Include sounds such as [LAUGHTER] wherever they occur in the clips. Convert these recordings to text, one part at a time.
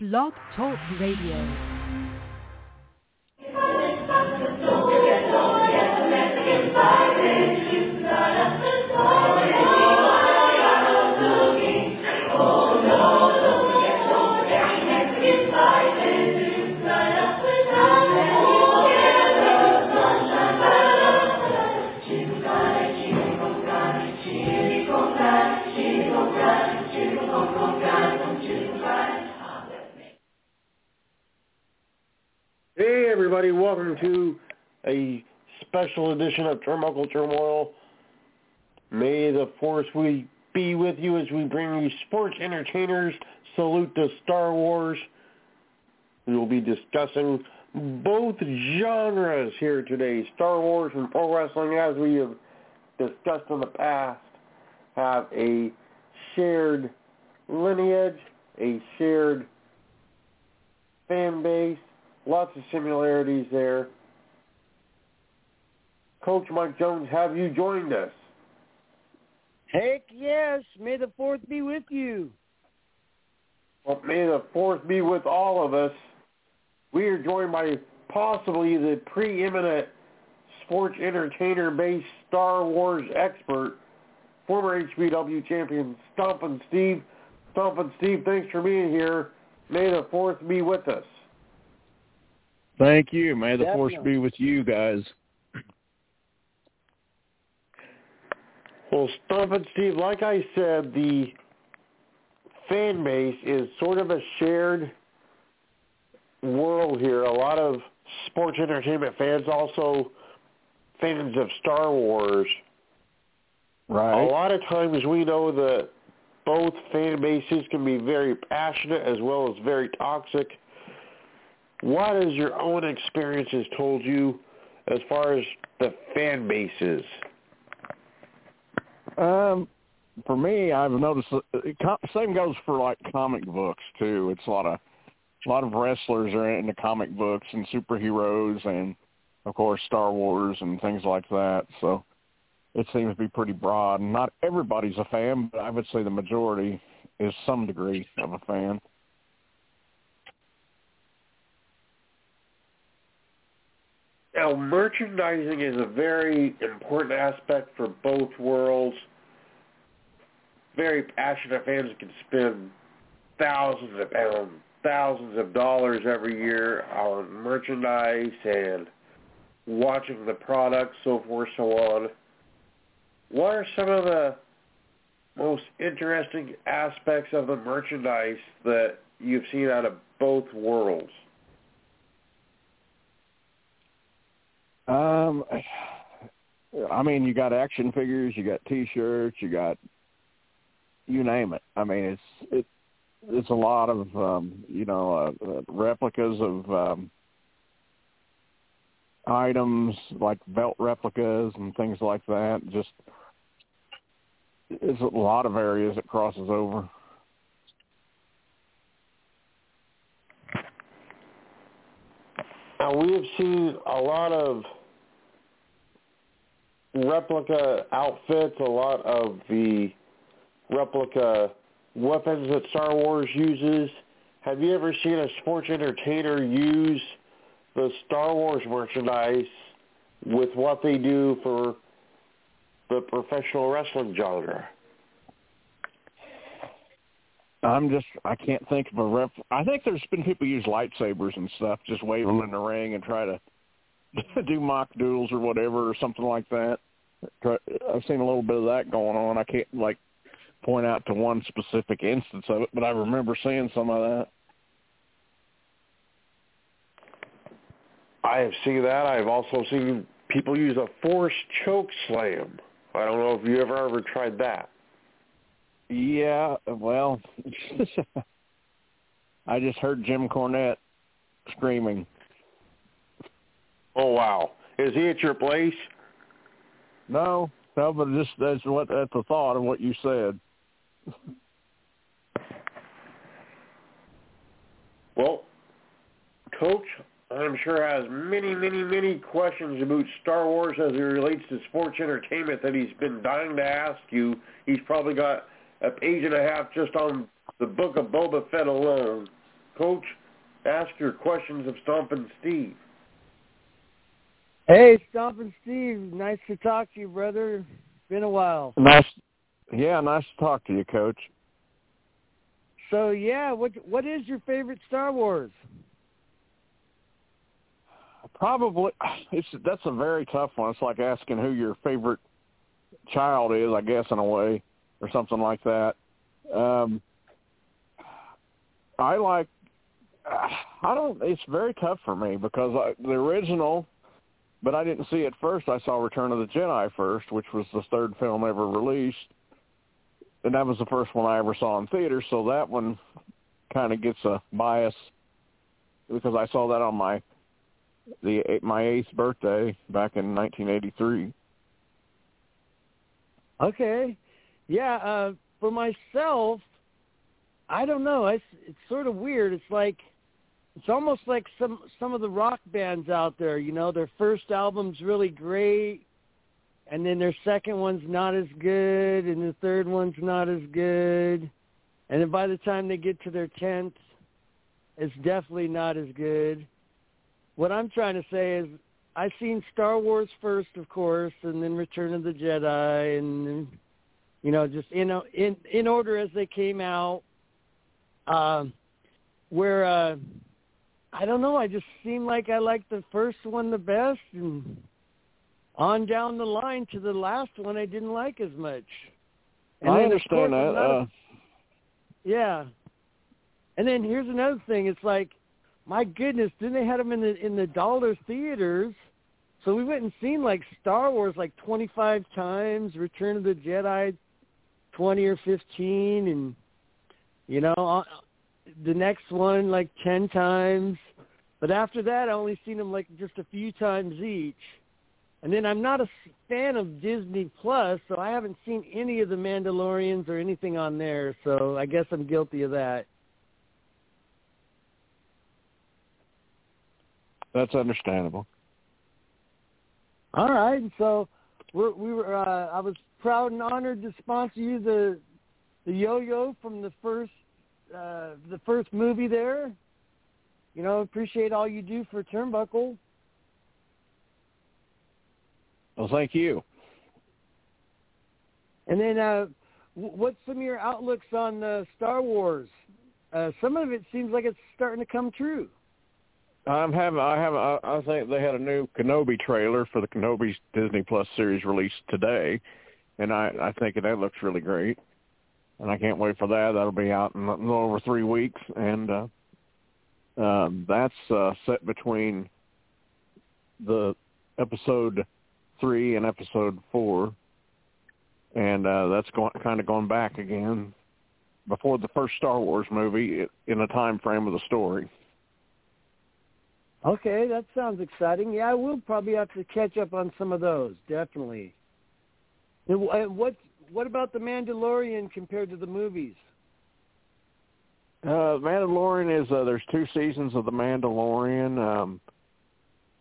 Blog Talk Radio. Everybody, welcome to a special edition of Turnbuckle Turmoil. May the force we be with you as we bring you sports entertainers salute to Star Wars. We will be discussing both genres here today. Star Wars and pro wrestling, as we have discussed in the past, have a shared lineage, a shared fan base, lots of similarities there. Coach Mike Jones, have you joined us? Heck yes. May the fourth be with you. Well, may the fourth be with all of us. We are joined by possibly the preeminent sports entertainer-based Star Wars expert, former HBW champion Stompin' Steve. Stompin' Steve, thanks for being here. May the fourth be with us. Thank you. May the force be with you guys. Well, Stompin' Steve, like I said, the fan base is sort of a shared world here. A lot of sports entertainment fans, also fans of Star Wars. Right. A lot of times we know that both fan bases can be very passionate as well as very toxic. What has your own experiences told you as far as the fan bases? Um, for me, I've noticed it, co- same goes for like comic books too. It's a lot of a lot of wrestlers are into comic books and superheroes and of course Star Wars and things like that. So it seems to be pretty broad. Not everybody's a fan, but I would say the majority is some degree of a fan. Now, merchandising is a very important aspect for both worlds. Very passionate fans can spend thousands of pounds, thousands of dollars every year on merchandise and watching the products, so forth, so on. What are some of the most interesting aspects of the merchandise that you've seen out of both worlds? Um, I mean, you got action figures, you got T-shirts, you got you name it. I mean, it's it it's a lot of um, you know uh, replicas of um, items like belt replicas and things like that. Just it's a lot of areas it crosses over. Now we have seen a lot of replica outfits, a lot of the replica weapons that Star Wars uses. Have you ever seen a sports entertainer use the Star Wars merchandise with what they do for the professional wrestling genre? I'm just I can't think of a rep. I think there's been people use lightsabers and stuff, just wave mm-hmm. them in the ring and try to [LAUGHS] do mock duels or whatever or something like that. I've seen a little bit of that going on. I can't like point out to one specific instance of it, but I remember seeing some of that. I have seen that. I've also seen people use a force choke slam. I don't know if you ever ever tried that. Yeah, well, [LAUGHS] I just heard Jim Cornette screaming. Oh wow. Is he at your place? No, no, but just that's what that's the thought of what you said. Well, Coach, I'm sure has many, many, many questions about Star Wars as it relates to sports entertainment that he's been dying to ask you. He's probably got a page and a half just on the book of Boba Fett alone. Coach, ask your questions of Stompin' Steve. Hey, Stompin' Steve. Nice to talk to you, brother. Been a while. Nice. Yeah, nice to talk to you, Coach. So yeah, what what is your favorite Star Wars? Probably, [SIGHS] it's that's a very tough one. It's like asking who your favorite child is, I guess, in a way, or something like that. Um, I like. [SIGHS] I don't. It's very tough for me because I, the original, but I didn't see it first. I saw Return of the Jedi first, which was the third film ever released, and that was the first one I ever saw in theater. So that one kind of gets a bias because I saw that on my the my eighth birthday back in 1983. Okay, yeah. Uh, for myself, I don't know. It's it's sort of weird. It's like it's almost like some some of the rock bands out there. You know, their first album's really great, and then their second one's not as good, and the third one's not as good, and then by the time they get to their tenth, it's definitely not as good what I'm trying to say is I've seen Star Wars first, of course, and then Return of the Jedi, and you know, just in in in order as they came out. Um, where uh, I don't know, I just seemed like I liked the first one the best, and on down the line to the last one, I didn't like as much. And I understand that. Uh, yeah. And then here's another thing. It's like my goodness, then they had them in the in the dollar theaters. So we went and seen like Star Wars like 25 times, Return of the Jedi 20 or 15 and you know, the next one like 10 times. But after that, I only seen them like just a few times each. And then I'm not a fan of Disney Plus, so I haven't seen any of the Mandalorians or anything on there. So I guess I'm guilty of that. That's understandable. All right, so we're, we were. Uh, I was proud and honored to sponsor you the the yo-yo from the first uh, the first movie there. You know, appreciate all you do for Turnbuckle. Well, thank you. And then, uh, what's some of your outlooks on uh, Star Wars? Uh, some of it seems like it's starting to come true. I'm having. I have. I, I think they had a new Kenobi trailer for the Kenobi Disney Plus series released today, and I I think that looks really great, and I can't wait for that. That'll be out in a little over three weeks, and uh, um, that's uh, set between the episode three and episode four, and uh, that's going kind of going back again before the first Star Wars movie in a time frame of the story. Okay, that sounds exciting. Yeah, I will probably have to catch up on some of those. Definitely. And what what about the Mandalorian compared to the movies? Uh, Mandalorian is uh, there's two seasons of the Mandalorian. Um,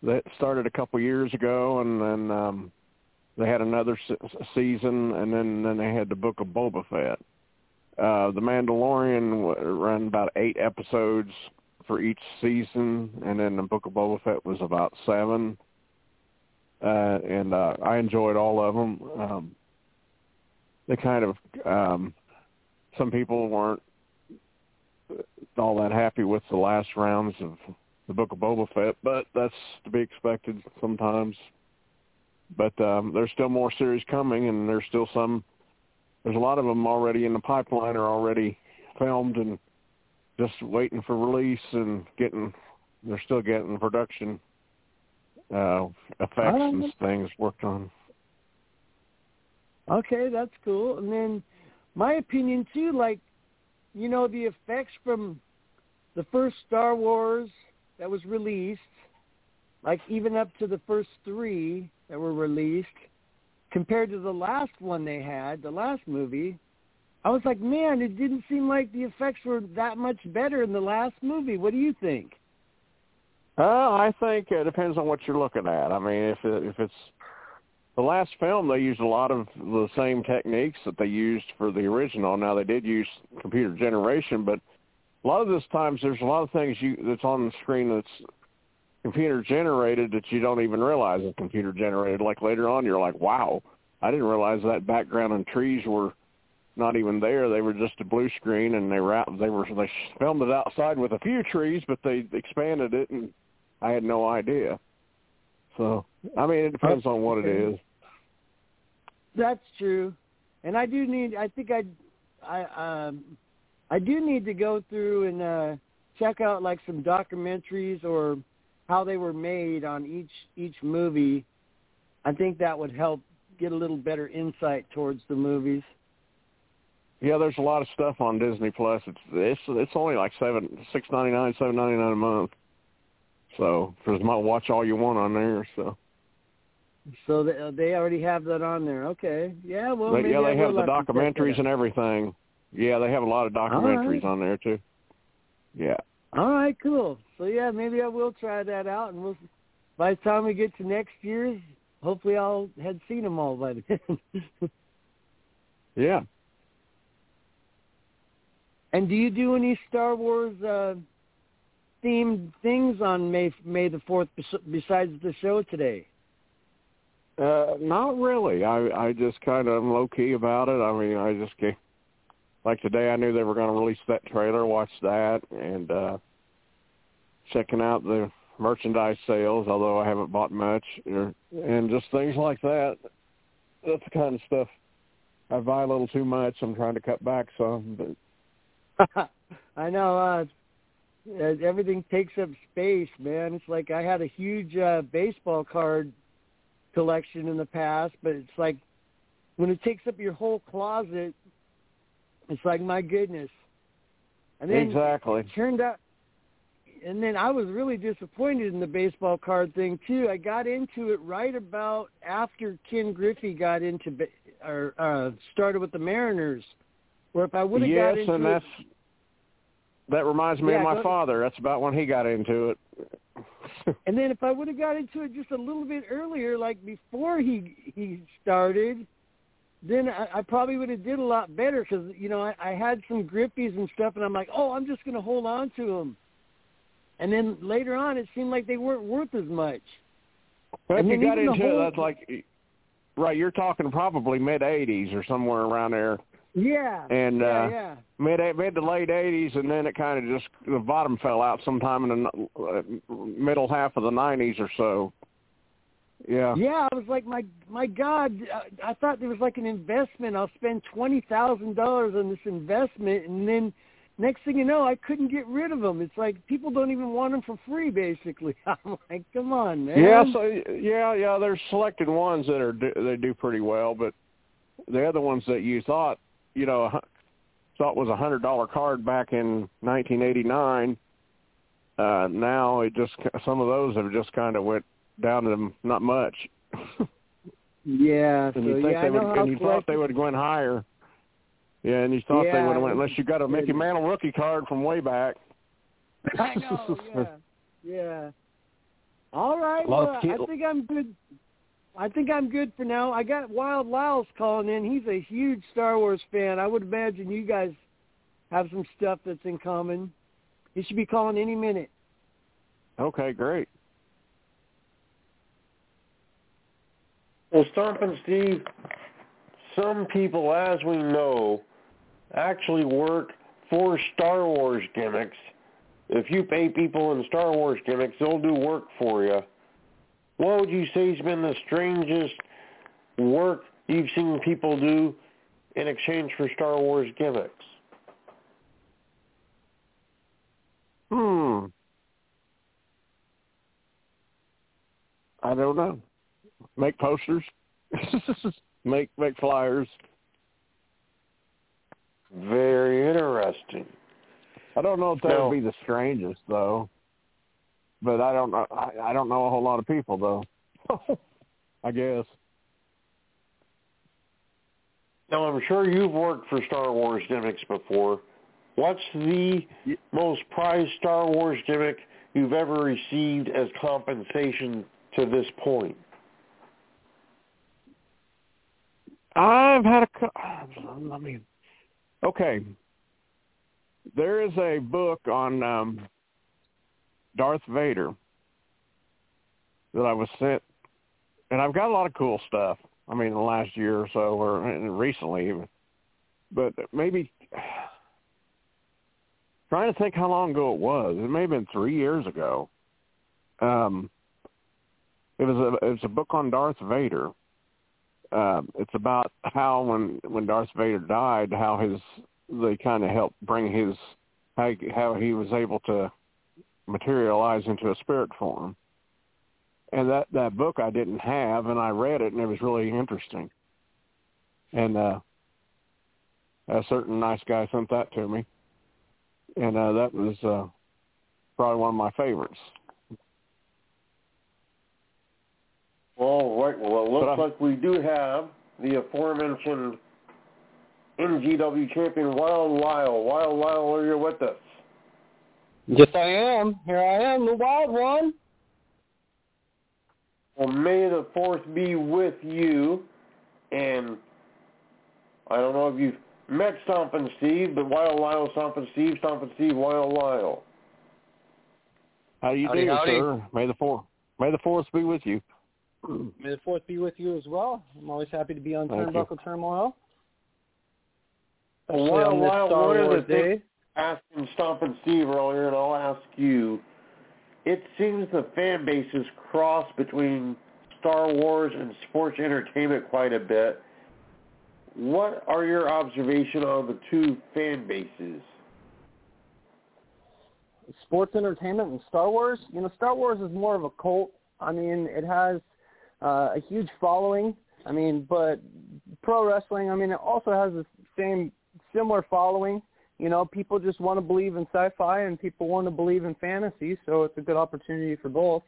that started a couple years ago, and then um, they had another se- season, and then then they had the Book of Boba Fett. Uh, the Mandalorian ran about eight episodes for each season, and then the Book of Boba Fett was about seven. Uh, and uh, I enjoyed all of them. Um, they kind of um, some people weren't all that happy with the last rounds of the Book of Boba Fett, but that's to be expected sometimes. But um, there's still more series coming, and there's still some. There's a lot of them already in the pipeline, are already filmed and just waiting for release and getting they're still getting production uh effects and things worked on. Okay, that's cool. And then my opinion too, like you know, the effects from the first Star Wars that was released, like even up to the first three that were released, compared to the last one they had, the last movie, I was like, man, it didn't seem like the effects were that much better in the last movie. What do you think? Uh, I think it depends on what you're looking at. I mean, if it, if it's the last film, they used a lot of the same techniques that they used for the original. Now they did use computer generation, but a lot of this times there's a lot of things you that's on the screen that's computer generated that you don't even realize is computer generated. Like later on, you're like, wow, I didn't realize that background and trees were not even there. They were just a blue screen, and they were out, they were they filmed it outside with a few trees, but they expanded it, and I had no idea. So I mean, it depends on what it is. That's true, and I do need. I think I, I um, I do need to go through and uh, check out like some documentaries or how they were made on each each movie. I think that would help get a little better insight towards the movies. Yeah, there's a lot of stuff on Disney Plus. It's it's it's only like seven six ninety nine, seven ninety nine a month. So there's my watch all you want on there. So. So they, uh, they already have that on there. Okay. Yeah. Well. They, maybe yeah, they have the documentaries and everything. Yeah, they have a lot of documentaries right. on there too. Yeah. All right. Cool. So yeah, maybe I will try that out, and we'll. By the time we get to next year's, hopefully I'll had seen them all by then. [LAUGHS] yeah. And do you do any Star Wars uh, themed things on May May the fourth besides the show today? Uh, not really. I I just kind of low key about it. I mean, I just get like today. I knew they were going to release that trailer. Watched that and uh checking out the merchandise sales. Although I haven't bought much, or, and just things like that. That's the kind of stuff I buy a little too much. I'm trying to cut back some, but [LAUGHS] I know uh everything takes up space, man. It's like I had a huge uh baseball card collection in the past, but it's like when it takes up your whole closet, it's like my goodness. And then exactly. it turned out and then I was really disappointed in the baseball card thing too. I got into it right about after Ken Griffey got into or uh started with the Mariners. Where if I would have yes, got into and that's it, that reminds me Yeah, of my father. That's about when he got into it. [LAUGHS] and then if I would have got into it just a little bit earlier, like before he he started, then I, I probably would have did a lot better because you know I, I had some Griffeys and stuff, and I'm like, oh, I'm just going to hold on to them. And then later on, it seemed like they weren't worth as much. But if you got into it, whole- that's like right. You're talking probably mid '80s or somewhere around there, Yeah. And, yeah, uh, yeah. mid mid to late '80s, and then it kind of just the bottom fell out sometime in the uh, middle half of the '90s or so. Yeah. Yeah, I was like, my my God, I, I thought there was like an investment. I'll spend twenty thousand dollars on this investment, and then next thing you know, I couldn't get rid of them. It's like people don't even want them for free, basically. [LAUGHS] I'm like, come on, man. Yeah, so yeah, yeah. There's selected ones that are do- they do pretty well, but the other ones that you thought, you know, a hu- thought was a hundred dollar card back in 1989, uh, now it just some of those have just kind of went down to them not much. [LAUGHS] yeah. and so you think yeah, they I would, and you thought they would have went higher. Yeah, and you thought they would have went unless you got a Mickey Mantle rookie card from way back. [LAUGHS] I know. [LAUGHS] Yeah. Yeah. All right. Well, I think I'm good. I think I'm good for now. I got Wild Lyles calling in. He's a huge Star Wars fan. I would imagine you guys have some stuff that's in common. He should be calling any minute. Okay, great. Well, Stompin' Steve, some people, as we know, actually work for Star Wars gimmicks. If you pay people in Star Wars gimmicks, they'll do work for you. What would you say has been the strangest work you've seen people do in exchange for Star Wars gimmicks? Hmm. I don't know. Make posters. [LAUGHS] make make flyers. Very interesting. I don't know if that would be the strangest though. But I don't know. I, I don't know a whole lot of people though. [LAUGHS] I guess. Now, I'm sure you've worked for Star Wars gimmicks before. What's the most prized Star Wars gimmick you've ever received as compensation to this point? I've had a. Let me. Okay. there is a book on um, Darth Vader that I was sent, and I've got a lot of cool stuff. I mean, in the last year or so, or recently even. But maybe [SIGHS] trying to think how long ago it was. It may have been three years ago. Um, it was a it was a book on Darth Vader. Um, it's about how when when Darth Vader died, how his they kind of helped bring his how how he was able to materialize into a spirit form. And that that book I didn't have, and I read it, and it was really interesting. And uh, a certain nice guy sent that to me, and uh, that was uh, probably one of my favorites. Well, right. Well, it looks like we do have the aforementioned NGW champion, Wild Lyle. Wild Lyle, are you with us? Yes, I am. Here I am, the Wild One. Well, may the force be with you. And I don't know if you've met Stompin' Steve, but Wild Lyle, Stompin' Steve, Stompin' Steve, Wild Lyle. How do you howdy, do, howdy. sir? May the force may the force be with you. [CLEARS THROAT] May the force be with you as well. I'm always happy to be on Thank Turnbuckle Turmoil. Well, Especially Wild on this Lyle, Star one of Wars the day. things asking Stompin' Steve earlier, and I'll ask you. It seems the fan bases cross between Star Wars and sports entertainment quite a bit. What are your observations on the two fan bases? sports entertainment and Star Wars. You know, Star Wars is more of a cult. I mean, it has uh, a huge following. I mean, but pro wrestling, I mean, it also has the same similar following. You know, people just want to believe in sci-fi and people want to believe in fantasy, so it's a good opportunity for both.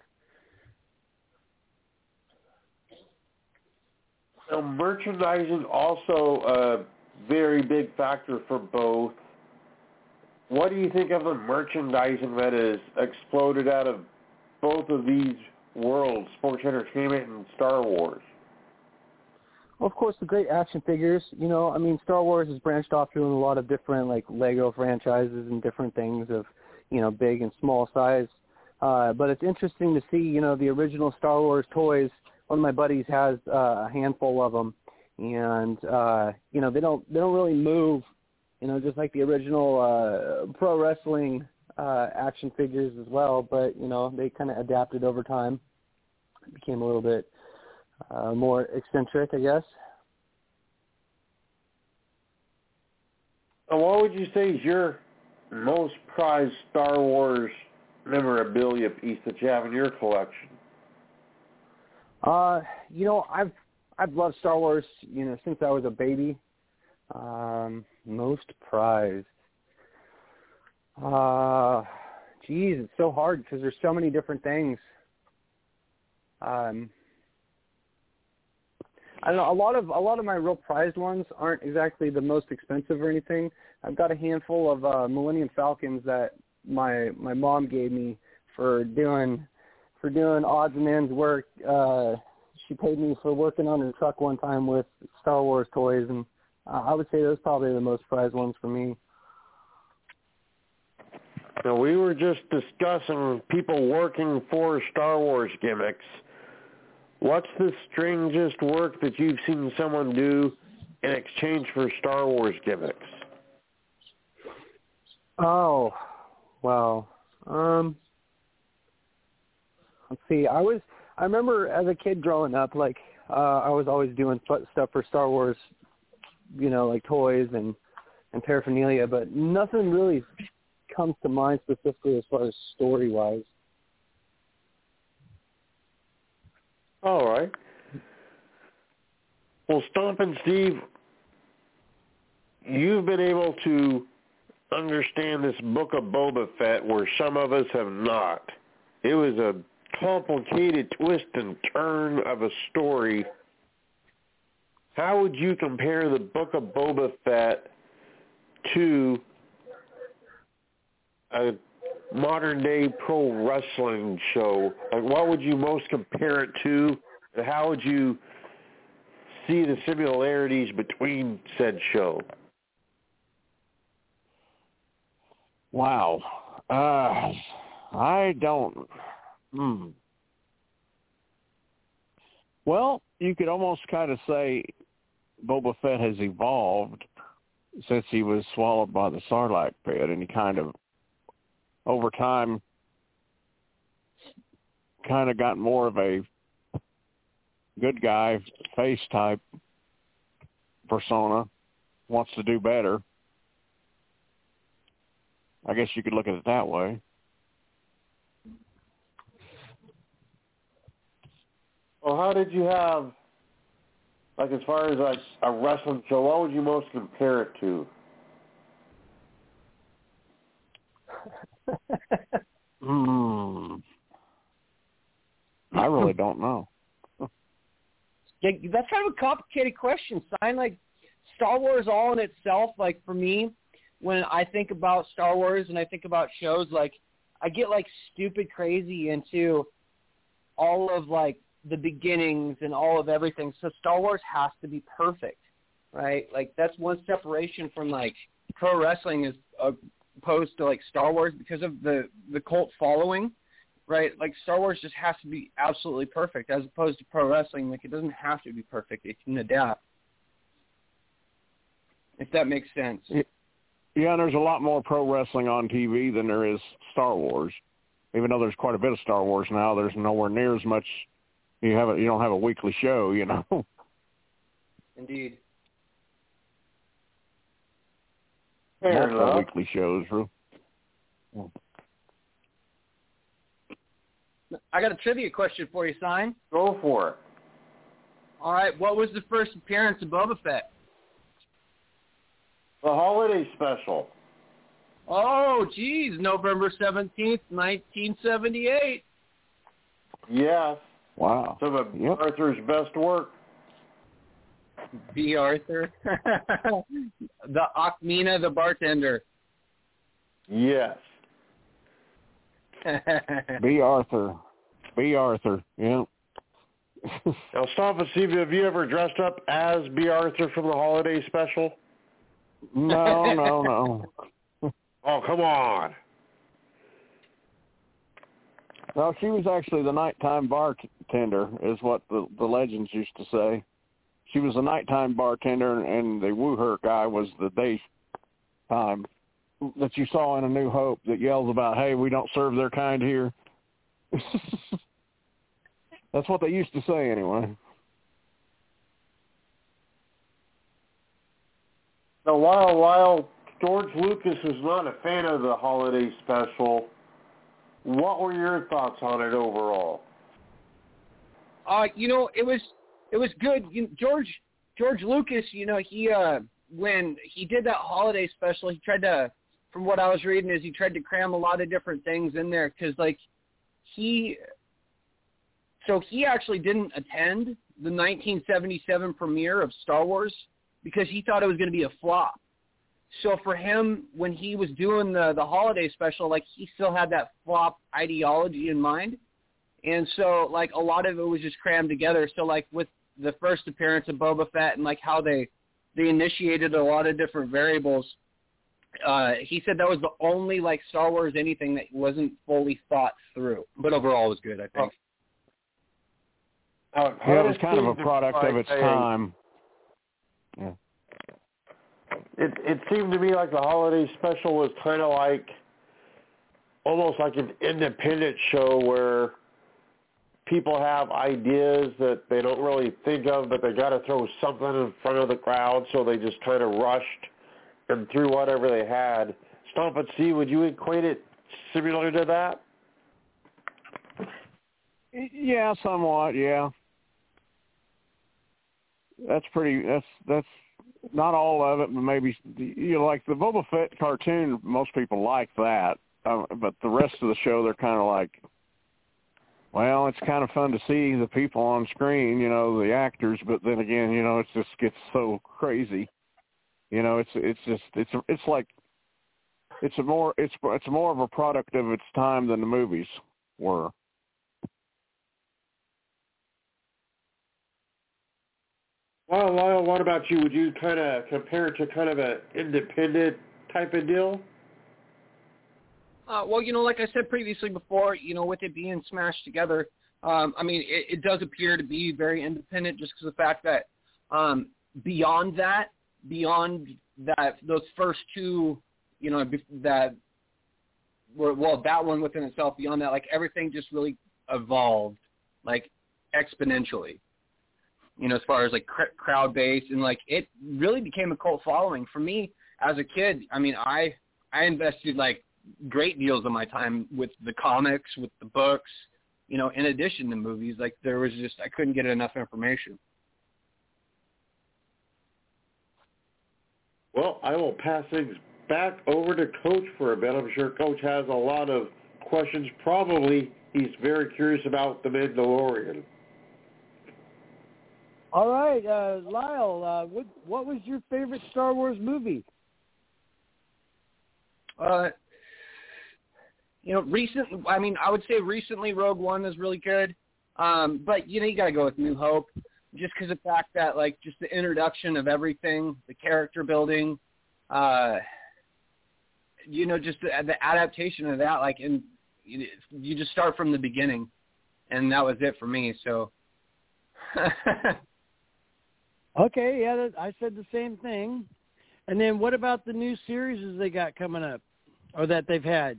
Now, merchandising also a very big factor for both. What do you think of the merchandising that has exploded out of both of these worlds, sports entertainment and Star Wars? Well, of course, the great action figures. You know, I mean, Star Wars has branched off doing a lot of different like Lego franchises and different things of, you know, big and small size. Uh, but it's interesting to see, you know, the original Star Wars toys. One of my buddies has uh, a handful of them, and uh, you know, they don't they don't really move. You know, just like the original uh, pro wrestling uh, action figures as well. But you know, they kind of adapted over time. It became a little bit uh, more eccentric, I guess. What would you say is your most prized Star Wars memorabilia piece that you have in your collection? Uh, you know, I've I've loved Star Wars, you know, since I was a baby. Um, most prized. Uh, geez, it's so hard because there's so many different things. Um, I know. A lot of a lot of my real prized ones aren't exactly the most expensive or anything. I've got a handful of uh, Millennium Falcons that my my mom gave me for doing for doing odds and ends work. Uh, she paid me for working on her truck one time with Star Wars toys, and uh, I would say those probably the most prized ones for me. Now, we were just discussing people working for Star Wars gimmicks. What's the strangest work that you've seen someone do in exchange for Star Wars gimmicks? Oh, well, um, let's see. I was I remember as a kid growing up, like uh, I was always doing stuff for Star Wars, you know, like toys and and paraphernalia, but nothing really comes to mind specifically as far as story wise. All right. Well, Stompin' Steve, you've been able to understand this book of Boba Fett where some of us have not. It was a complicated twist and turn of a story. How would you compare the book of Boba Fett to a modern day pro wrestling show? Like what would you most compare it to? And how would you see the similarities between said show? Wow. Uh, I don't. Hmm. Well, you could almost kind of say Boba Fett has evolved since he was swallowed by the Sarlacc pit, and he kind of, over time, kind of got more of a good guy face type persona, wants to do better. I guess you could look at it that way. Well, how did you have, like, as far as like a wrestling show? What would you most compare it to? [LAUGHS] Hmm. I really don't know. [LAUGHS] Yeah, that's kind of a complicated question. Sign like Star Wars all in itself. Like for me, when I think about Star Wars and I think about shows, like I get like stupid crazy into all of like the beginnings and all of everything. So Star Wars has to be perfect, right? Like that's one separation from like pro wrestling is opposed to like Star Wars because of the the cult following, right? Like Star Wars just has to be absolutely perfect as opposed to pro wrestling. Like it doesn't have to be perfect; it can adapt. If that makes sense. Yeah, and there's a lot more pro wrestling on TV than there is Star Wars. Even though there's quite a bit of Star Wars now, there's nowhere near as much. You have a, you don't have a weekly show, you know. [LAUGHS] Indeed. Fair Multiple enough. weekly shows. Really. I got a trivia question for you, Sign. Go for it. All right, what was the first appearance of Boba Fett? The holiday special. Oh, geez, November seventeenth, nineteen seventy-eight. Yes. Wow. Some of Yep. Arthur's best work. [LAUGHS] Bea Arthur, [LAUGHS] the Ackmena, the bartender. Yes. [LAUGHS] Bea Arthur. Bea Arthur. Yeah. Now Stompin' Steve. Have you ever dressed up as Bea Arthur from the holiday special? no, no, no. Oh, come on. No, she was actually the nighttime bartender, is what the the legends used to say. She was a nighttime bartender, and the Wuher guy was the daytime that you saw in A New Hope that yells about, "Hey, we don't serve their kind here." [LAUGHS] That's what they used to say, anyway. Now, while while George Lucas was not a fan of the holiday special, what were your thoughts on it overall? Uh, you know, it was it was good. You, George George Lucas, you know, he uh when he did that holiday special, he tried to from what I was reading is he tried to cram a lot of different things in there cuz like he so he actually didn't attend the 1977 premiere of Star Wars because he thought it was going to be a flop. So for him, when he was doing the the holiday special, like he still had that flop ideology in mind, and so like a lot of it was just crammed together. So like with the first appearance of Boba Fett and like how they they initiated a lot of different variables. Uh, he said that was the only like Star Wars anything that wasn't fully thought through, but overall it was good. I think. Now, Yeah, it was kind of a product of its time. Yeah. It it seemed to me like the holiday special was kind of like almost like an independent show where people have ideas that they don't really think of, but they got to throw something in front of the crowd, so they just kind of rushed and threw whatever they had. Stomp and See, would you equate it similar to that? Yeah, somewhat. Yeah, that's pretty. That's that's not all of it, but maybe you know, like the Boba Fett cartoon. Most people like that, uh, but the rest of the show, they're kind of like, well, it's kind of fun to see the people on screen, you know, the actors, but then again, you know, it just gets so crazy. You know, it's it's just it's it's like it's a more it's it's more of a product of its time than the movies were. Well, Lyle, what about you? Would you kind of compare it to kind of an independent type of deal? Uh, well, you know, like I said previously before, you know, with it being smashed together, um, I mean, it, it does appear to be very independent just because of the fact that um, beyond that, beyond that, those first two, you know, that were, well, that one within itself, beyond that, like everything just really evolved, like exponentially, you know, as far as like cr- crowd base and like it really became a cult following for me as a kid. I mean, I, I invested like great deals of my time with the comics, with the books, you know, in addition to movies. Like there was just I couldn't get enough information. Well, I will pass things back over to Coach for a bit. I'm sure Coach has a lot of questions. Probably he's very curious about the Mandalorian. All right, uh, Lyle, uh, what what was your favorite Star Wars movie? Uh, you know, recent. I mean, I would say recently Rogue One is really good. Um, but you know, you got to go with New Hope, just because the fact that like just the introduction of everything, the character building, uh, you know, just the, the adaptation of that. Like, and you, you just start from the beginning, and that was it for me. So. [LAUGHS] okay, yeah, that, I said the same thing. And then what about the new series they got coming up, or that they've had?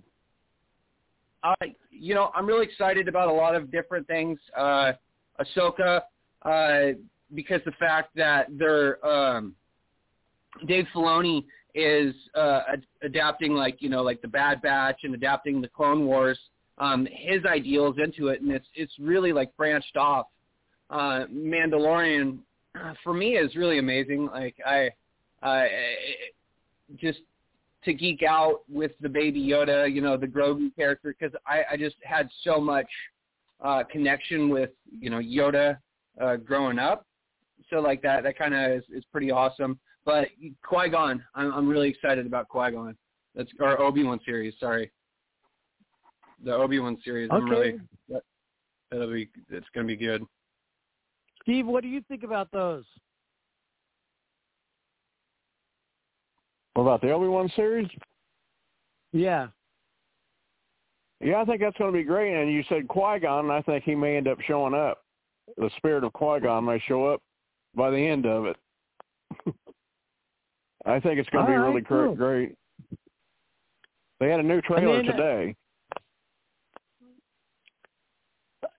Uh, you know, I'm really excited about a lot of different things. Uh, Ahsoka, uh, because the fact that they're um, Dave Filoni is uh, ad- adapting like you know like the Bad Batch and adapting the Clone Wars, um, his ideals into it, and it's it's really like branched off. Uh, Mandalorian for me is really amazing. Like I, I just to geek out with the Baby Yoda, you know, the Grogu character, because I, I just had so much uh, connection with, you know, Yoda uh, growing up. So like that, that kind of is, is pretty awesome. But Qui Gon, I'm, I'm really excited about Qui Gon. That's our Obi Wan series. Sorry, the Obi Wan series. Okay. I'm really that, that'll be it's gonna be good. Steve, what do you think about those? About the Obi-Wan series? Yeah. Yeah, I think that's going to be great. And you said Qui-Gon, and I think he may end up showing up. The spirit of Qui-Gon may show up by the end of it. [LAUGHS] I think it's going to All be right, really cool. great. They had a new trailer then, uh, today.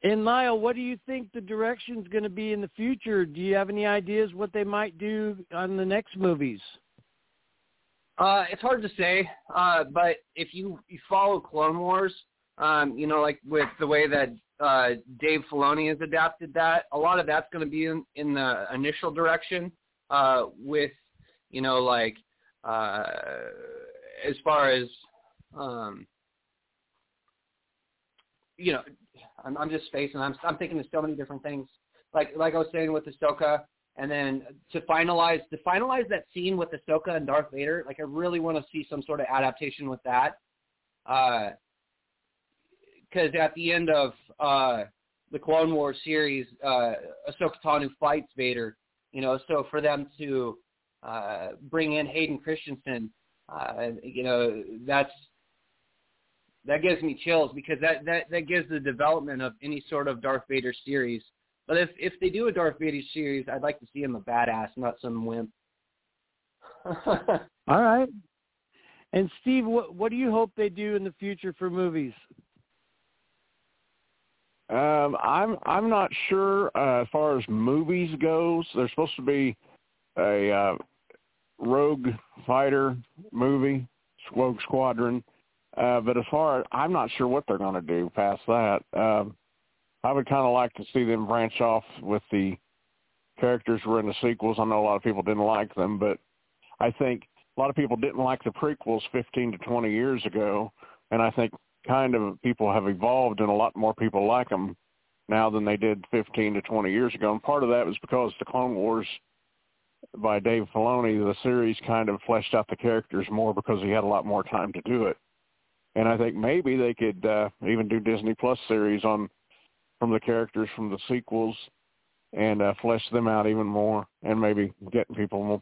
And Lyle, what do you think the direction's going to be in the future? Do you have any ideas what they might do on the next movies? Uh, it's hard to say, uh, but if you, you follow Clone Wars, um, you know, like with the way that uh, Dave Filoni has adapted that, a lot of that's going to be in, in the initial direction uh, with, you know, like uh, as far as, um, you know, I'm, I'm just spacing. I'm, I'm thinking of so many different things. Like like I was saying with Ahsoka, and then to finalize to finalize that scene with Ahsoka and Darth Vader, like I really want to see some sort of adaptation with that. Because at the end of uh, the Clone Wars series, uh, Ahsoka Tano fights Vader. You know, so for them to uh, bring in Hayden Christensen, uh, you know, that's that gives me chills because that, that that gives the development of any sort of Darth Vader series. But if if they do a Darth Vader series, I'd like to see him a badass, not some wimp. [LAUGHS] All right. And Steve, what what do you hope they do in the future for movies? Um, I'm I'm not sure uh, as far as movies goes. There's supposed to be a uh, Rogue Fighter movie, Rogue Squadron. Uh, but as far as I'm not sure what they're going to do past that. Um, I would kind of like to see them branch off with the characters who were in the sequels. I know a lot of people didn't like them, but I think a lot of people didn't like the prequels 15 to 20 years ago, and I think kind of people have evolved and a lot more people like them now than they did 15 to 20 years ago. And part of that was because the Clone Wars by Dave Filoni, the series kind of fleshed out the characters more because he had a lot more time to do it. And I think maybe they could uh, even do Disney Plus series on from the characters from the sequels and uh, flesh them out even more and maybe getting people more,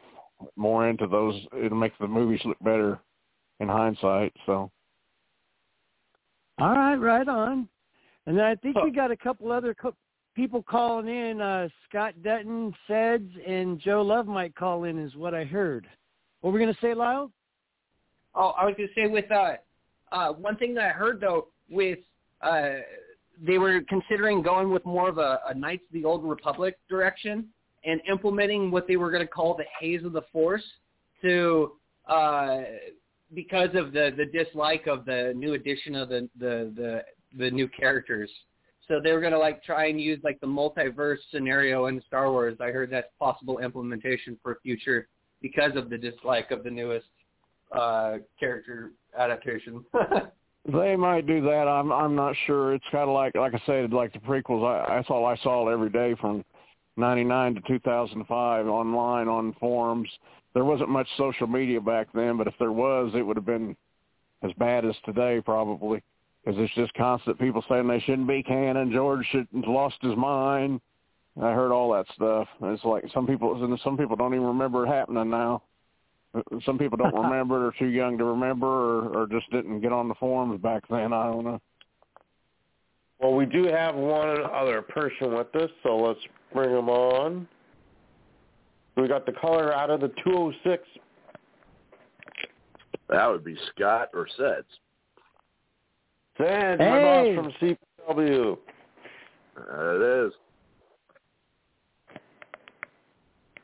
more into those. It'll make the movies look better in hindsight. So All right, right on. And then I think Huh. we got a couple other co- people calling in. Uh, Scott Dutton, Seds, and Joe Love might call in, is what I heard. What were we going to say, Lyle? Oh, I was gonna say with uh, uh, one thing that I heard though with uh, they were considering going with more of a, a Knights of the Old Republic direction and implementing what they were going to call the Haze of the Force to uh, because of the the dislike of the new edition of the the the, the new characters. So they were going to like try and use like the multiverse scenario in Star Wars. I heard that's possible implementation for future because of the dislike of the newest uh character adaptation. [LAUGHS] They might do that. I'm I'm not sure. It's kind of like like I said, like the prequels. I that's all I saw every day from '99 to 2005 online on forums. There wasn't much social media back then, but if there was, it would have been as bad as today probably, because it's just constant people saying they shouldn't be canon. George should lost his mind. I heard all that stuff. It's like some people some people don't even remember it happening now. Some people don't [LAUGHS] remember or too young to remember or, or just didn't get on the forums back then. I don't know. Well, we do have one other person with us, so let's bring him on. We got the caller out of the 206. That would be Scott or Sets. Sands, my boss from CPW. There it is.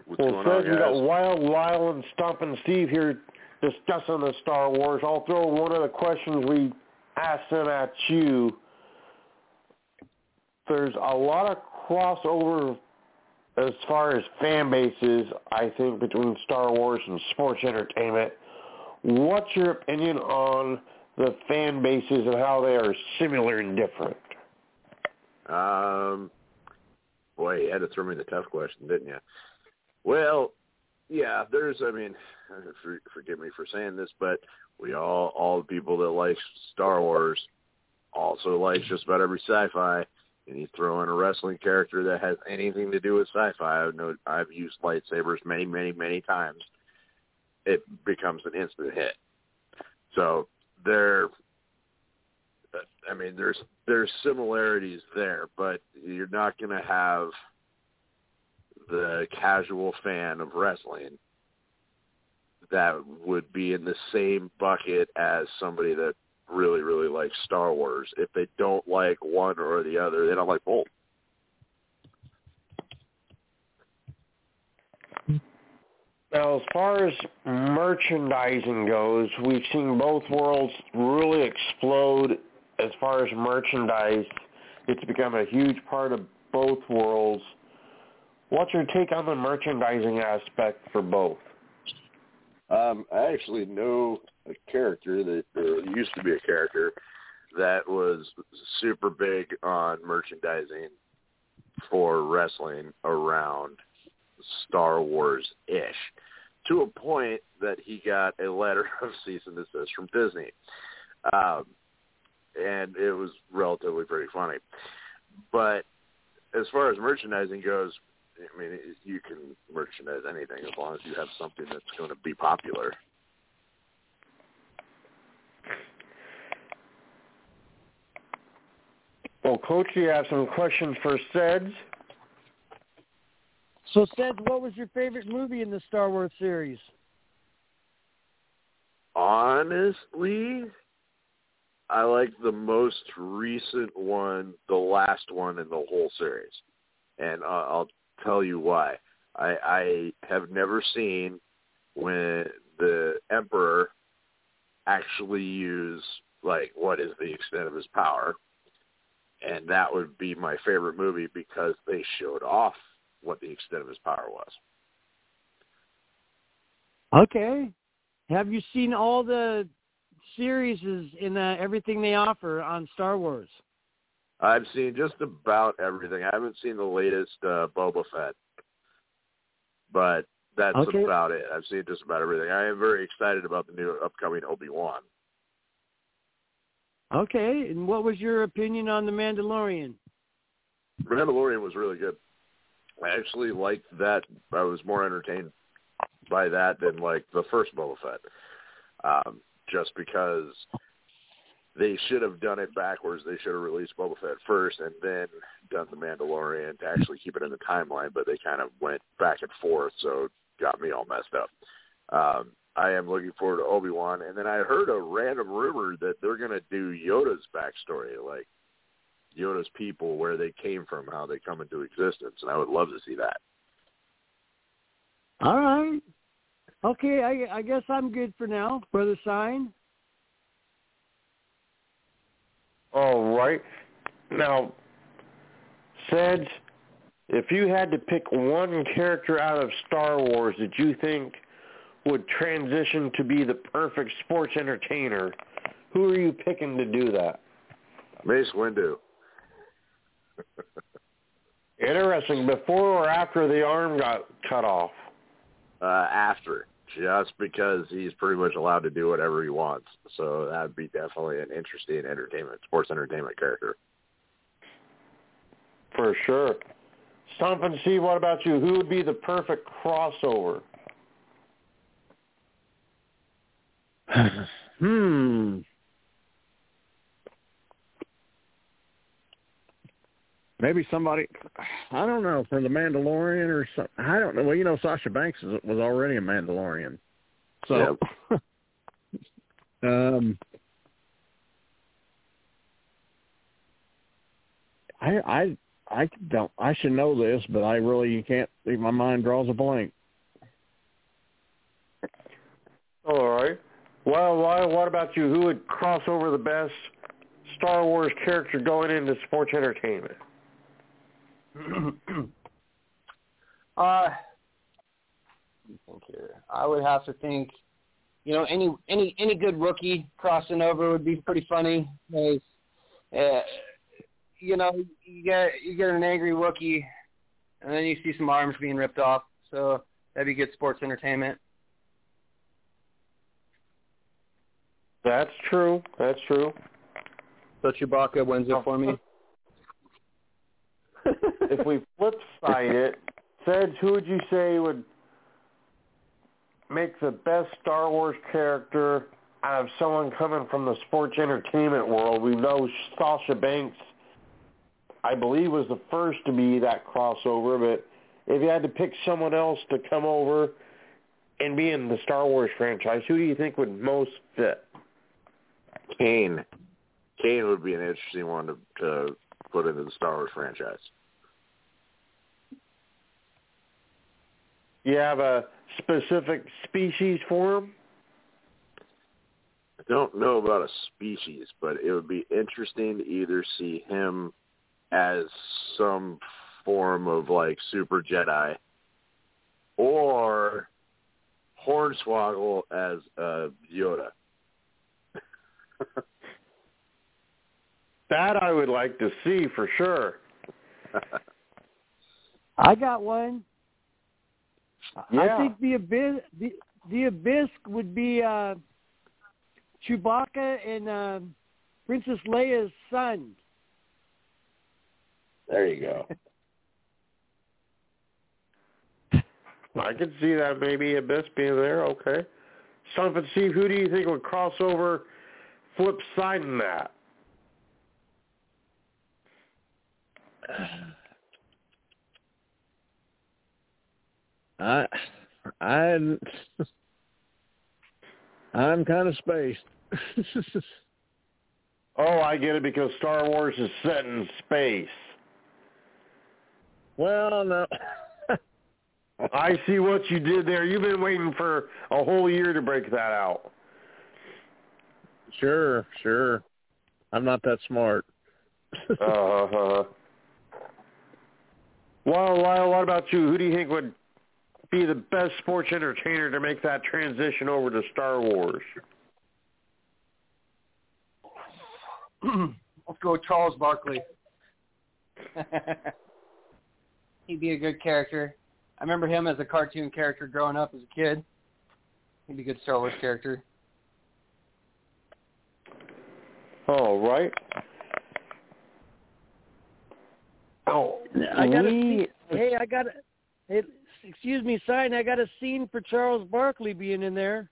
What's Well, going on, Sands, we got guys? Wild Lyle and Stompin' Steve here discussing the Star Wars. I'll throw one of the questions we asked them at you. There's a lot of crossover as far as fan bases, I think, between Star Wars and sports entertainment. What's your opinion on the fan bases and how they are similar and different? Um, boy, you had to throw me the tough question, didn't you? Well, yeah, there's. I mean, [LAUGHS] for, forgive me for saying this, but we all, all the people that like Star Wars, also like just about every sci-fi. And you throw in a wrestling character that has anything to do with sci-fi. I know I've used lightsabers many, many, many times. It becomes an instant hit. So there, I mean, there's there's similarities there, but you're not going to have the casual fan of wrestling that would be in the same bucket as somebody that really, really likes Star Wars. If they don't like one or the other, they don't like both. Now, as far as merchandising goes, we've seen both worlds really explode as far as merchandise. It's become a huge part of both worlds. What's your take on the merchandising aspect for both? Um, I actually know a character that or used to be a character that was super big on merchandising for wrestling around Star Wars ish. To a point that he got a letter [LAUGHS] of cease and desist from Disney. Um and it was relatively pretty funny. But as far as merchandising goes, I mean, you can merchandise anything as long as you have something that's going to be popular. Well, Coach, you have some questions for Seds. So, Seds, what was your favorite movie in the Star Wars series? Honestly, I like the most recent one, the last one in the whole series, and uh, I'll tell you why. I, I have never seen when the Emperor actually use like what is the extent of his power, and that would be my favorite movie because they showed off what the extent of his power was. Okay. Have you seen all the series in uh, everything they offer on Star Wars? I've seen just about everything. I haven't seen the latest uh, Boba Fett, but that's Okay. about it. I've seen just about everything. I am very excited about the new upcoming Obi Wan. Okay. And what was your opinion on The Mandalorian? Mandalorian was really good. I actually liked that. I was more entertained by that than like the first Boba Fett, um, just because they should have done it backwards. They should have released Boba Fett first and then done the Mandalorian to actually keep it in the timeline. But they kind of went back and forth, so got me all messed up. Um, I am looking forward to Obi Wan, and then I heard a random rumor that they're going to do Yoda's backstory, like Yoda's people, where they came from, how they come into existence, and I would love to see that. All right. Okay, I, I guess I'm good for now, brother. Sign. All right. Now, Seds, if you had to pick one character out of Star Wars that you think would transition to be the perfect sports entertainer, who are you picking to do that? Mace Windu. Interesting. Before or after the arm got cut off? Uh, after, just because he's pretty much allowed to do whatever he wants. So that'd be definitely an interesting entertainment, sports entertainment character. For sure. Stompin' Steve, what about you? Who would be the perfect crossover? [LAUGHS] hmm. Maybe somebody, I don't know, for the Mandalorian or something. I don't know. Well, you know, Sasha Banks is, was already a Mandalorian, so. Yep. [LAUGHS] um. I I I don't. I should know this, but I really can't. My mind draws a blank. All right. Well, why, what about you? Who would cross over the best Star Wars character going into sports entertainment? Uh, think here. I would have to think. You know, any any any good Wookiee crossing over would be pretty funny. Because, uh, you know, you get you get an angry Wookiee, and then you see some arms being ripped off. So that'd be good sports entertainment. That's true. That's true. So Chewbacca wins it for me. If we flip side it, Seds, who would you say would make the best Star Wars character out of someone coming from the sports entertainment world? We know Sasha Banks, I believe, was the first to be that crossover, but if you had to pick someone else to come over and be in the Star Wars franchise, who do you think would most fit? Kane. Kane would be an interesting one to, to put into the Star Wars franchise. You have a specific species for him? I don't know about a species, but it would be interesting to either see him as some form of like super Jedi or Hornswoggle as uh, Yoda. [LAUGHS] that I would like to see for sure. [LAUGHS] I got one. Yeah. I think the abyss the, the abyss would be uh Chewbacca and uh, Princess Leia's son. There you go. [LAUGHS] I can see that maybe Abyss being there. Okay. Stompin' Steve, who do you think would cross over flip side in that? [SIGHS] [SIGHS] [SIGHS] I I I'm kind of spaced. [LAUGHS] oh, I get it because Star Wars is set in space. Well, no. [LAUGHS] I see what you did there. You've been waiting for a whole year to break that out. Sure, sure. I'm not that smart. [LAUGHS] uh-huh. Well, Lyle, what about you? Who do you think would be the best sports entertainer to make that transition over to Star Wars? [CLEARS THROAT] Let's go with Charles Barkley. [LAUGHS] He'd be a good character. I remember him as a cartoon character growing up as a kid. He'd be a good Star Wars character. All right. Oh, I got a hey, I got a hey, excuse me, sign. I got a scene for Charles Barkley being in there.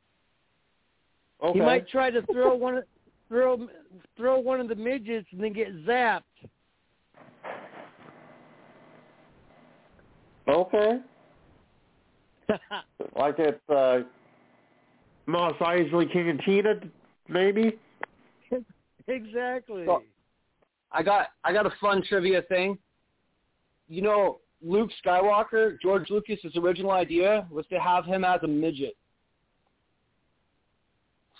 Okay. He might try to throw one. Throw throw one of the midgets and then get zapped. Okay. [LAUGHS] like at uh, Mos Eisley Cantina, maybe. exactly. So, I got I got a fun trivia thing. You know, Luke Skywalker, George Lucas's original idea was to have him as a midget.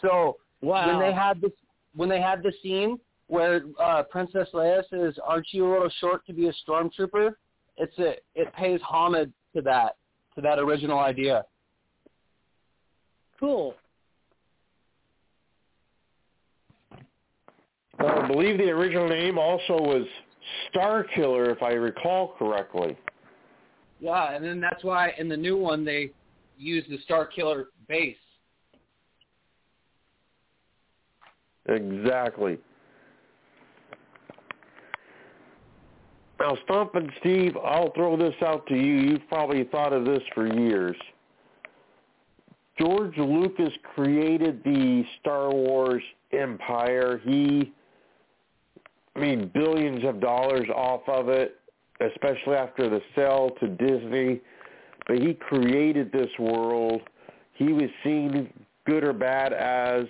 So wow. when they had this when they had the scene where uh, Princess Leia says, "Aren't you a little short to be a stormtrooper?" It's a it pays homage to that to that original idea. Cool. I believe the original name also was Star Killer, if I recall correctly. Yeah, and then that's why in the new one they use the Star Killer base. Exactly. Now, Stompin' Steve, I'll throw this out to you. You've probably thought of this for years. George Lucas created the Star Wars empire. He made billions of dollars off of it, especially after the sale to Disney. But he created this world. He was seen, good or bad, as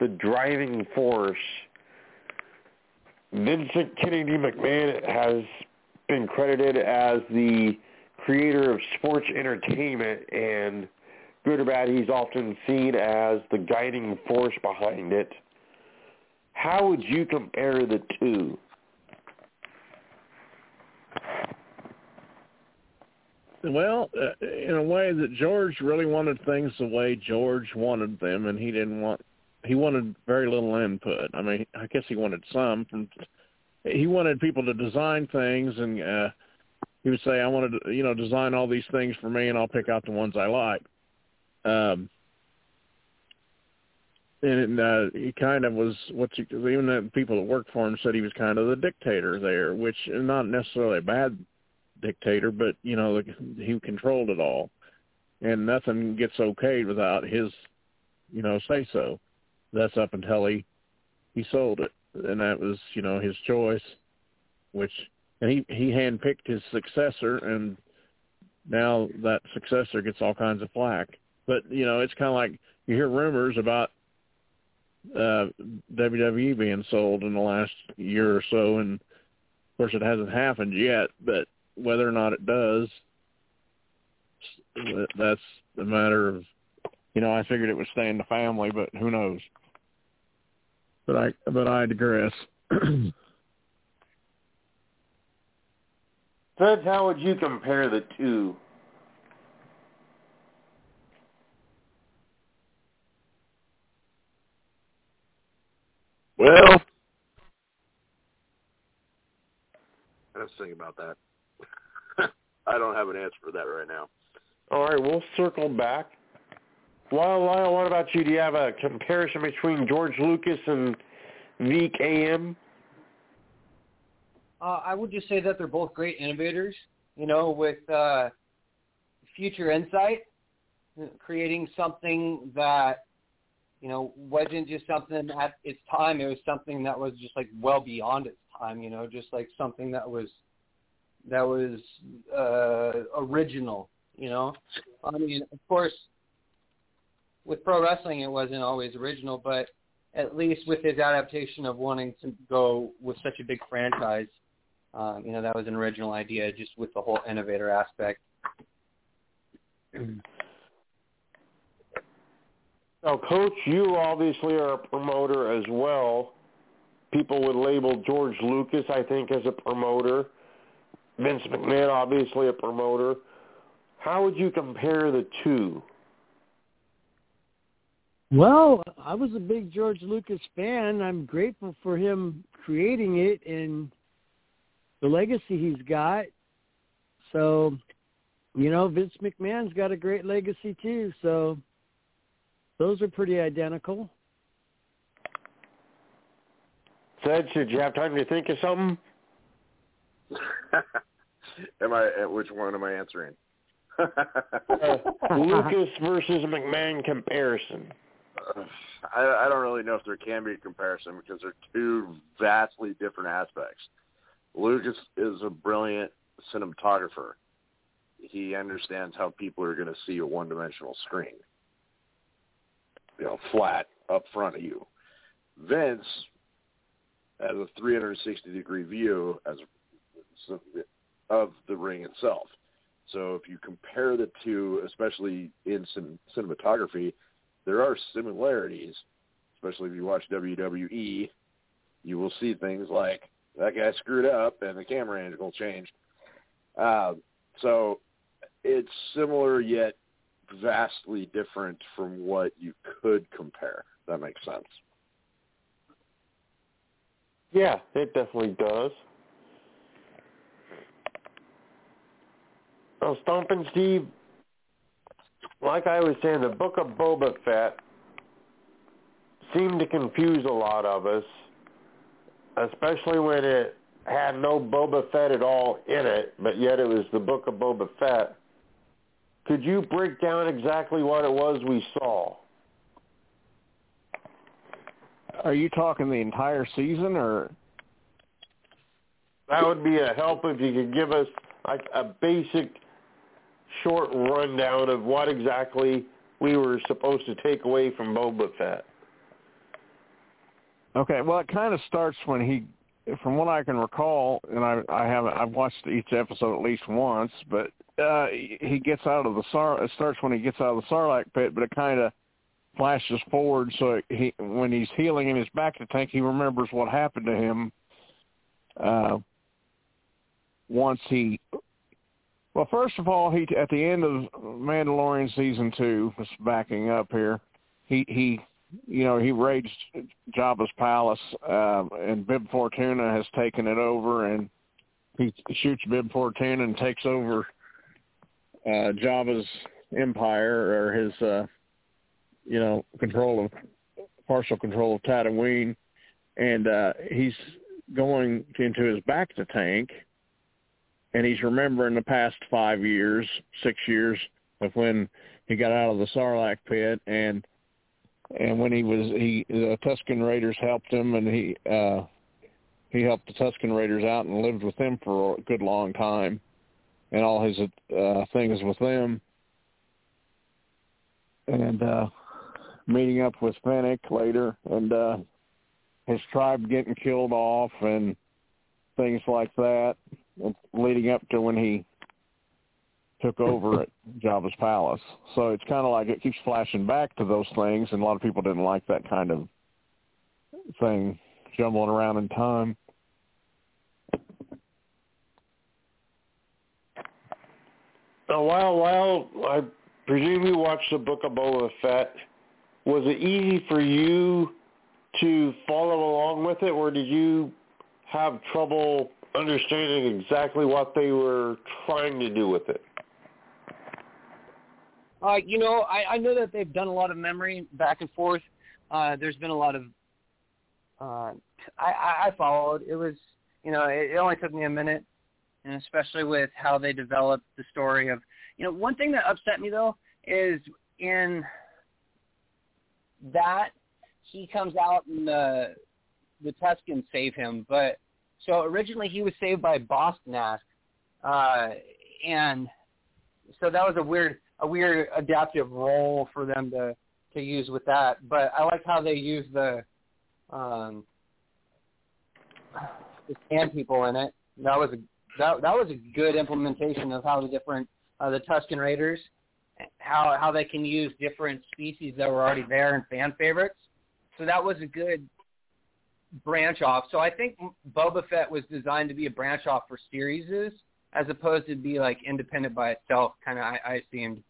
the driving force. Vincent Kennedy McMahon has been credited as the creator of sports entertainment, and good or bad, he's often seen as the guiding force behind it. How would you compare the two? Well, uh, in a way that George really wanted things the way George wanted them, and he didn't want he wanted very little input. I mean, I guess he wanted some from. He wanted people to design things, and uh, he would say, "I wanted to, you know, design all these things for me, and I'll pick out the ones I like." Um, and uh, he kind of was what you, even the people that worked for him said he was kind of the dictator there, which is not necessarily a bad dictator, but you know he controlled it all, and nothing gets okayed without his, you know, say so. That's up until he he sold it, and that was you know his choice, which and he he handpicked his successor, and now that successor gets all kinds of flack. But you know it's kind of like you hear rumors about uh WWE being sold in the last year or so, and of course it hasn't happened yet, but whether or not it does, that's a matter of, you know, I figured it would stay in the family, but who knows? But I, but I digress. [CLEARS THROAT] Fred, how would you compare the two? Well, let's think about that. [LAUGHS] I don't have an answer for that right now. All right, we'll circle back. Lyle, Lyle, what about you? Do you have a comparison between George Lucas and VKM? Uh, I would just say that they're both great innovators. You know, with uh, future insight, creating something that you know wasn't just something at its time. It was something that was just like well beyond its time. You know, just like something that was that was uh, original. You know, I mean, of course, with pro wrestling, it wasn't always original, but at least with his adaptation of wanting to go with such a big franchise, um, you know, that was an original idea, just with the whole innovator aspect. Now, Coach, you obviously are a promoter as well. People would label George Lucas, I think, as a promoter. Vince McMahon, obviously a promoter. How would you compare the two? Well, I was a big George Lucas fan. I'm grateful for him creating it and the legacy he's got. So, you know, Vince McMahon's got a great legacy too. So, those are pretty identical. Said, should you have time to think of something? [LAUGHS] am I? Which one am I answering? uh, [LAUGHS] Lucas [LAUGHS] versus McMahon comparison. I, I don't really know if there can be a comparison because they're two vastly different aspects. Lucas is a brilliant cinematographer. He understands how people are going to see a one-dimensional screen, you know, flat up front of you. Vince has a 360-degree view as of the ring itself. So if you compare the two, especially in cinematography, there are similarities, especially if you watch WWE. You will see things like that guy screwed up and the camera angle changed. Uh, so it's similar yet vastly different from what you could compare. That makes sense. Yeah, it definitely does. Well, Stompin' Steve, like I was saying, the Book of Boba Fett seemed to confuse a lot of us, especially when it had no Boba Fett at all in it, but yet it was the Book of Boba Fett. Could you break down exactly what it was we saw? Are you talking the entire season, or that would be a help if you could give us like a basic short rundown of what exactly we were supposed to take away from Boba Fett. Okay, well, it kind of starts when he, from what I can recall, and I I haven't I've watched each episode at least once, but uh he gets out of the sar. It starts when he gets out of the Sarlacc pit, but it kind of flashes forward. So he when he's healing in his bacta tank, he remembers what happened to him. Uh, once he well, first of all, he at the end of Mandalorian season two, just backing up here, he he you know he raged Jabba's palace, uh, and Bib Fortuna has taken it over, and he shoots Bib Fortuna and takes over uh, Jabba's empire or his uh, you know control of partial control of Tatooine, and uh, he's going into his bacta tank and he's remembering the past five years, six years of when he got out of the Sarlacc pit and and when he was he the Tusken Raiders helped him and he uh he helped the Tusken Raiders out and lived with them for a good long time and all his uh things with them and uh meeting up with Fennec later and uh his tribe getting killed off and things like that leading up to when he took over at Jabba's palace. So it's kind of like it keeps flashing back to those things, and a lot of people didn't like that kind of thing jumbling around in time. While, while I presume you watched the Book of Boba Fett. Was it easy for you to follow along with it, or did you have trouble understanding exactly what they were trying to do with it? Uh, you know, I, I know that they've done a lot of memory back and forth. Uh, there's been a lot of. Uh, I, I followed. It was, you know, it, it only took me a minute, and especially with how they developed the story of, you know, one thing that upset me though is in that he comes out and the the Tuskens save him, but so originally he was saved by Boss uh, and so that was a weird a weird adaptive role for them to to use with that. But I like how they use the um, the sand people in it. That was a that that was a good implementation of how the different uh, the Tusken Raiders how how they can use different species that were already there and fan favorites. So that was a good branch off. So I think Boba Fett was designed to be a branch off for series as opposed to be like independent by itself. Kind of I, I assumed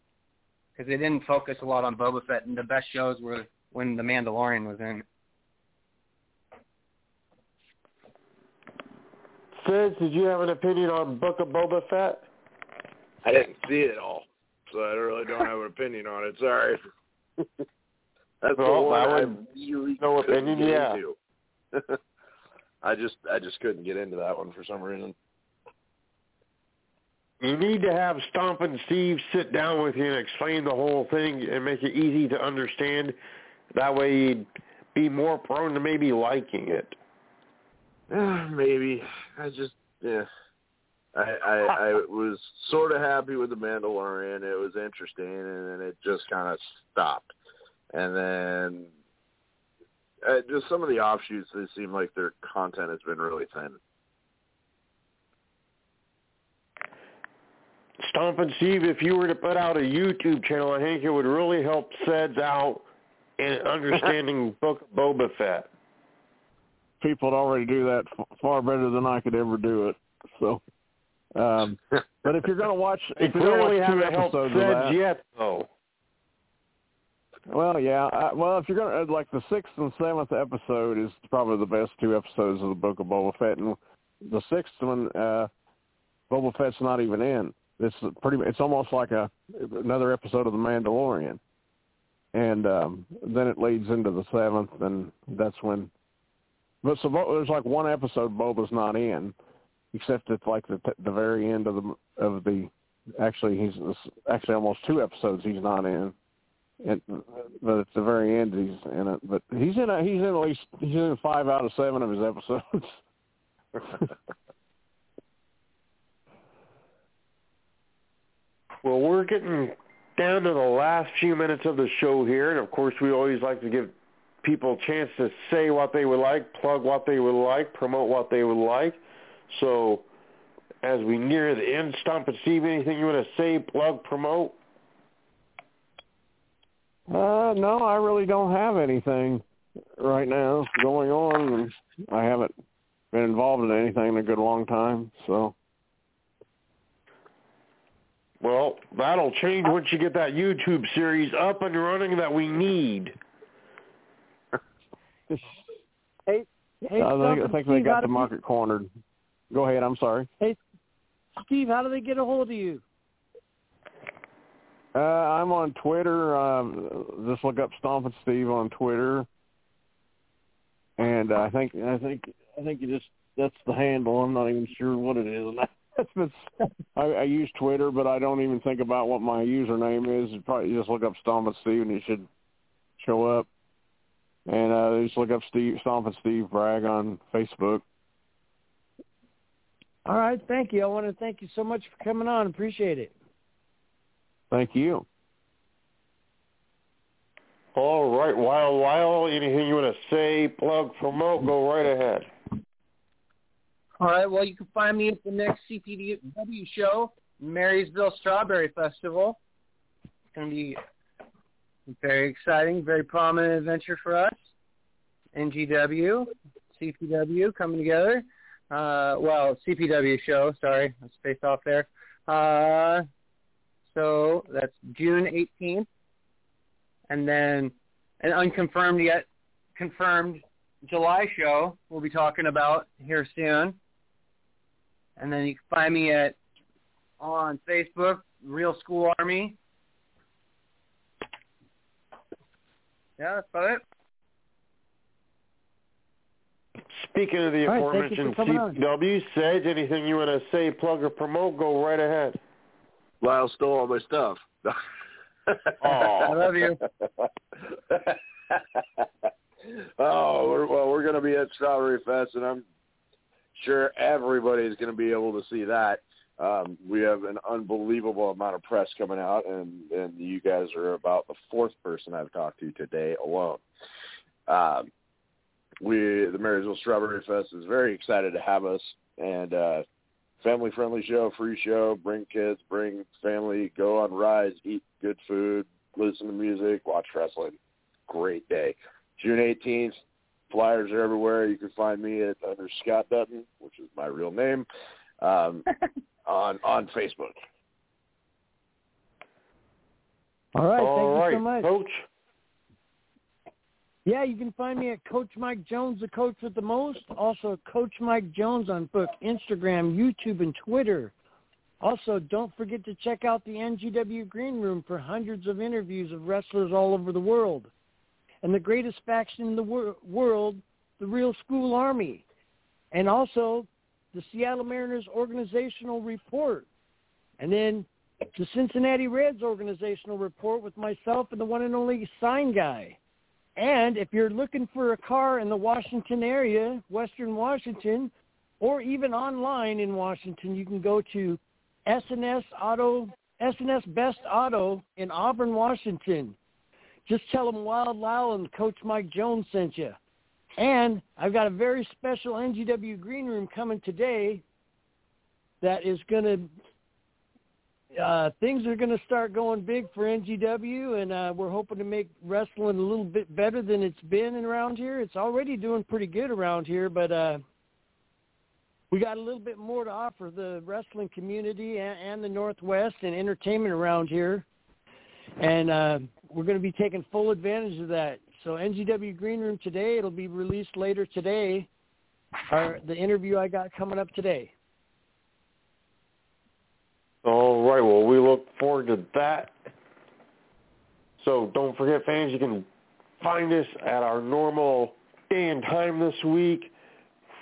because they didn't focus a lot on Boba Fett, and the best shows were when The Mandalorian was in. Sid, did you have an opinion on Book of Boba Fett? I didn't see it all, so I really don't have an opinion on it. Sorry. [LAUGHS] That's well, the one I I really no opinion, yeah. [LAUGHS] I just I just couldn't get into that one for some reason. You need to have Stompin' Steve sit down with you and explain the whole thing and make it easy to understand That way you'd be more prone to maybe liking it. Uh, [SIGHS] maybe. I just yeah. I, I I was sort of happy with the Mandalorian. It was interesting, and then it just kind of stopped. And then uh, just some of the offshoots, they seem like their content has been really thin. Stompin' Steve, if you were to put out a YouTube channel, I think it would really help Seds out in [LAUGHS] understanding Book of Boba Fett. People would already do that f- far better than I could ever do it. So, um, [LAUGHS] but if you're going to watch, if you're going to watch two episodes of that, yet, though. Well, yeah. I, well, if you're gonna uh, like the sixth and seventh episode is probably the best two episodes of the Book of Boba Fett, and the sixth one, uh, Boba Fett's not even in. It's pretty. It's almost like a another episode of The Mandalorian, and um, then it leads into the seventh, and that's when. But so there's like one episode Boba's not in, except it's like the the very end of the of the. Actually, he's actually almost two episodes he's not in. It, but at the very end he's in it. But he's in a, he's in at least he's in five out of seven of his episodes. [LAUGHS] Well, we're getting down to the last few minutes of the show here, and of course, we always like to give people chance to say what they would like, plug what they would like, promote what they would like. So, as we near the end, Stompin' Steve, anything you want to say, plug, promote? Uh, no, I really don't have anything right now going on. and I haven't been involved in anything in a good long time, so Well, that'll change once you get that YouTube series up and running that we need. Hey, hey, I think, I think they Steve, how got the market cornered. Go ahead. I'm sorry. people- Steve, how do they get a hold of you? Uh, I'm on Twitter. Um, just look up Stompin' Steve on Twitter, and I think I think I think you just that's the handle. I'm not even sure what it is. [LAUGHS] I, I use Twitter, but I don't even think about what my username is. You probably just look up Stompin' Steve, and it should show up. And uh, just look up Steve Stompin' Steve Bragg on Facebook. All right, thank you. I want to thank you so much for coming on. Appreciate it. Thank you. All right, Wild Wild, anything you want to say, plug, promote, go right ahead. All right. Well, you can find me at the next CPW show, Marysville Strawberry Festival. It's going to be very exciting, very prominent adventure for us. NGW, CPW coming together. Uh, well, CPW show. Sorry, I spaced off there. Uh, so that's June 18th, and then an unconfirmed yet confirmed July show we'll be talking about here soon. And then you can find me at on Facebook, Real School Army. Yeah, that's about it. Speaking of the All right, thank you aforementioned for coming Sage, anything you want to say, plug, or promote, go right ahead. Lyle stole all my stuff. [LAUGHS] Aw. I love you. [LAUGHS] oh, we're, well, we're going to be at Strawberry Fest, and I'm sure everybody's going to be able to see that. Um, we have an unbelievable amount of press coming out, and, and you guys are about the fourth person I've talked to today alone. Um, we, the Marysville Strawberry Fest, is very excited to have us, and uh, family-friendly show, free show. Bring kids, bring family, go on rides, eat good food, listen to music, watch wrestling. Great day. June 18th, flyers are everywhere. You can find me at under Scott Dutton, which is my real name, um, [LAUGHS] on on Facebook. All right, All thank right, you so much. Coach. Yeah, you can find me at Coach Mike Jones, the coach with the most. Also, Coach Mike Jones on book, Instagram, YouTube, and Twitter. Also, don't forget to check out the NGW Green Room for hundreds of interviews of wrestlers all over the world. And the greatest faction in the wor- world, the Real School Army. And also, the Seattle Mariners organizational report. And then the Cincinnati Reds organizational report with myself and the one and only sign guy. And if you're looking for a car in the Washington area, Western Washington, or even online in Washington, you can go to SNS Auto, SNS Best Auto in Auburn, Washington. Just tell them Wild Lyle and Coach Mike Jones sent you. And I've got a very special NGW Green Room coming today that is going to uh, things are going to start going big for NGW, and uh, we're hoping to make wrestling a little bit better than it's been around here. It's already doing pretty good around here, but uh, we got a little bit more to offer the wrestling community and, and the Northwest and entertainment around here, and uh, we're going to be taking full advantage of that. So NGW Green Room today, it'll be released later today. Our, the interview I got coming up today. All right. Well, we look forward to that. So don't forget, fans, you can find us at our normal day and time this week.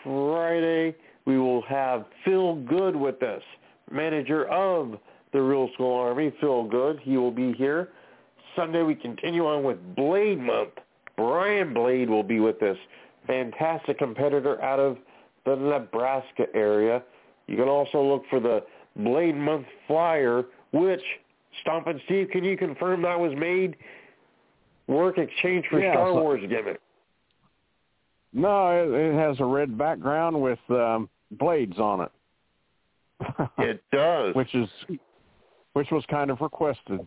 Friday, we will have Phil Good with us, manager of the Real School Army. Phil Good, he will be here. Sunday, we continue on with Blade Month. Brian Blade will be with us. Fantastic competitor out of the Nebraska area. You can also look for the Blade Month flyer, which, Stompin' Steve, can you confirm that was made work exchange for Yeah, Star so- Wars gimmick? No, it, it has a red background with um, blades on it. [LAUGHS] It does. which is which was kind of requested.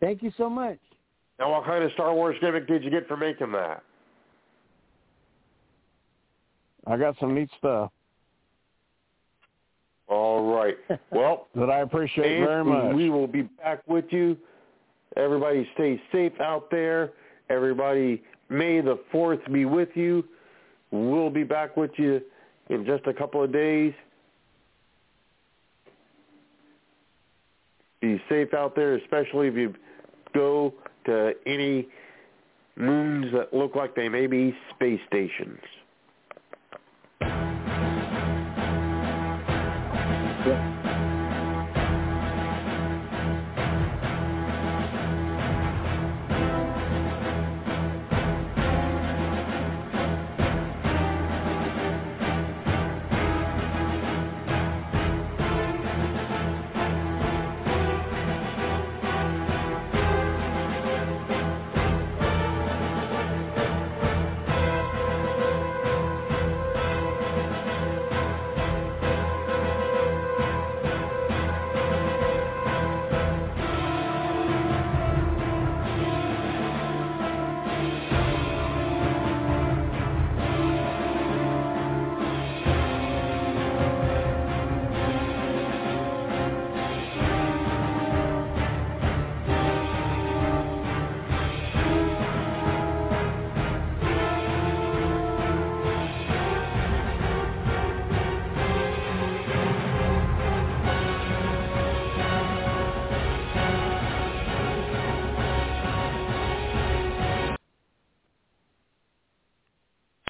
Thank you so much. Now, what kind of Star Wars gimmick did you get for making that? I got some neat stuff All right. Well, [LAUGHS] that I appreciate fans, very much. we will be back with you. Everybody stay safe out there. Everybody, may the 4th be with you. We'll be back with you in just a couple of days. Be safe out there, especially if you go to any moons that look like they may be space stations.